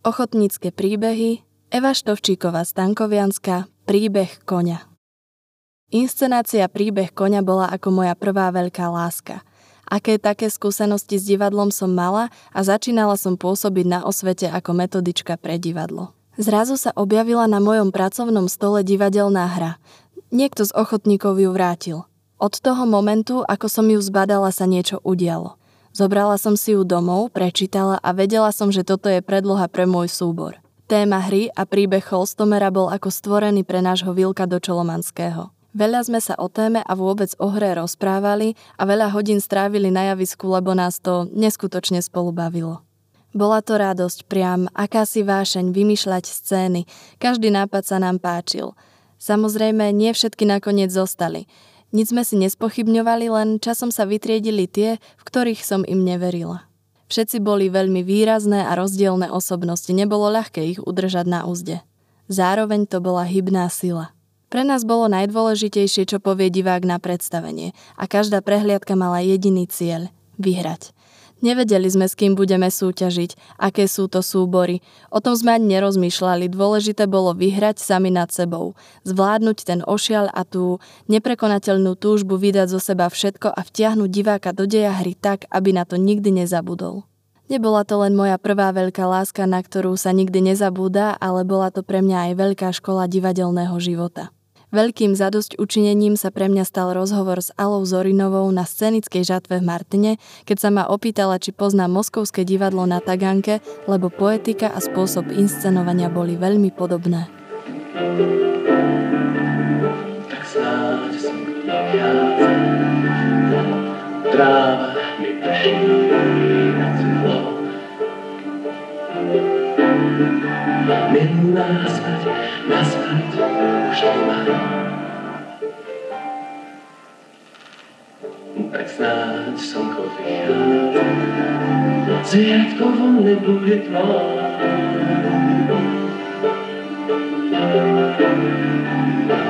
Ochotnícke príbehy Eva Štovčíková Stankovianska Príbeh koňa Inscenácia Príbeh koňa bola ako moja prvá veľká láska. Aké také skúsenosti s divadlom som mala a začínala som pôsobiť na osvete ako metodička pre divadlo. Zrazu sa objavila na mojom pracovnom stole divadelná hra. Niekto z ochotníkov ju vrátil. Od toho momentu, ako som ju zbadala, sa niečo udialo. Zobrala som si ju domov, prečítala a vedela som, že toto je predloha pre môj súbor. Téma hry a príbeh Holstomera bol ako stvorený pre nášho Vilka do Čolomanského. Veľa sme sa o téme a vôbec o hre rozprávali a veľa hodín strávili na javisku, lebo nás to neskutočne spolu bavilo. Bola to radosť priam, akási vášeň vymýšľať scény, každý nápad sa nám páčil. Samozrejme, nie všetky nakoniec zostali. Nic sme si nespochybňovali, len časom sa vytriedili tie, v ktorých som im neverila. Všetci boli veľmi výrazné a rozdielne osobnosti, nebolo ľahké ich udržať na úzde. Zároveň to bola hybná sila. Pre nás bolo najdôležitejšie, čo povie divák na predstavenie a každá prehliadka mala jediný cieľ – vyhrať. Nevedeli sme, s kým budeme súťažiť, aké sú to súbory. O tom sme ani nerozmýšľali, dôležité bolo vyhrať sami nad sebou. Zvládnuť ten ošial a tú neprekonateľnú túžbu vydať zo seba všetko a vtiahnuť diváka do deja hry tak, aby na to nikdy nezabudol. Nebola to len moja prvá veľká láska, na ktorú sa nikdy nezabúda, ale bola to pre mňa aj veľká škola divadelného života. Veľkým zadosť učinením sa pre mňa stal rozhovor s Alou Zorinovou na scenickej žatve v Martine, keď sa ma opýtala, či pozná Moskovské divadlo na Taganke, lebo poetika a spôsob inscenovania boli veľmi podobné. Tráva mi prší na celo. Minú żona. Tak znać są kobiety, nocy jak to wolny bury tma. thank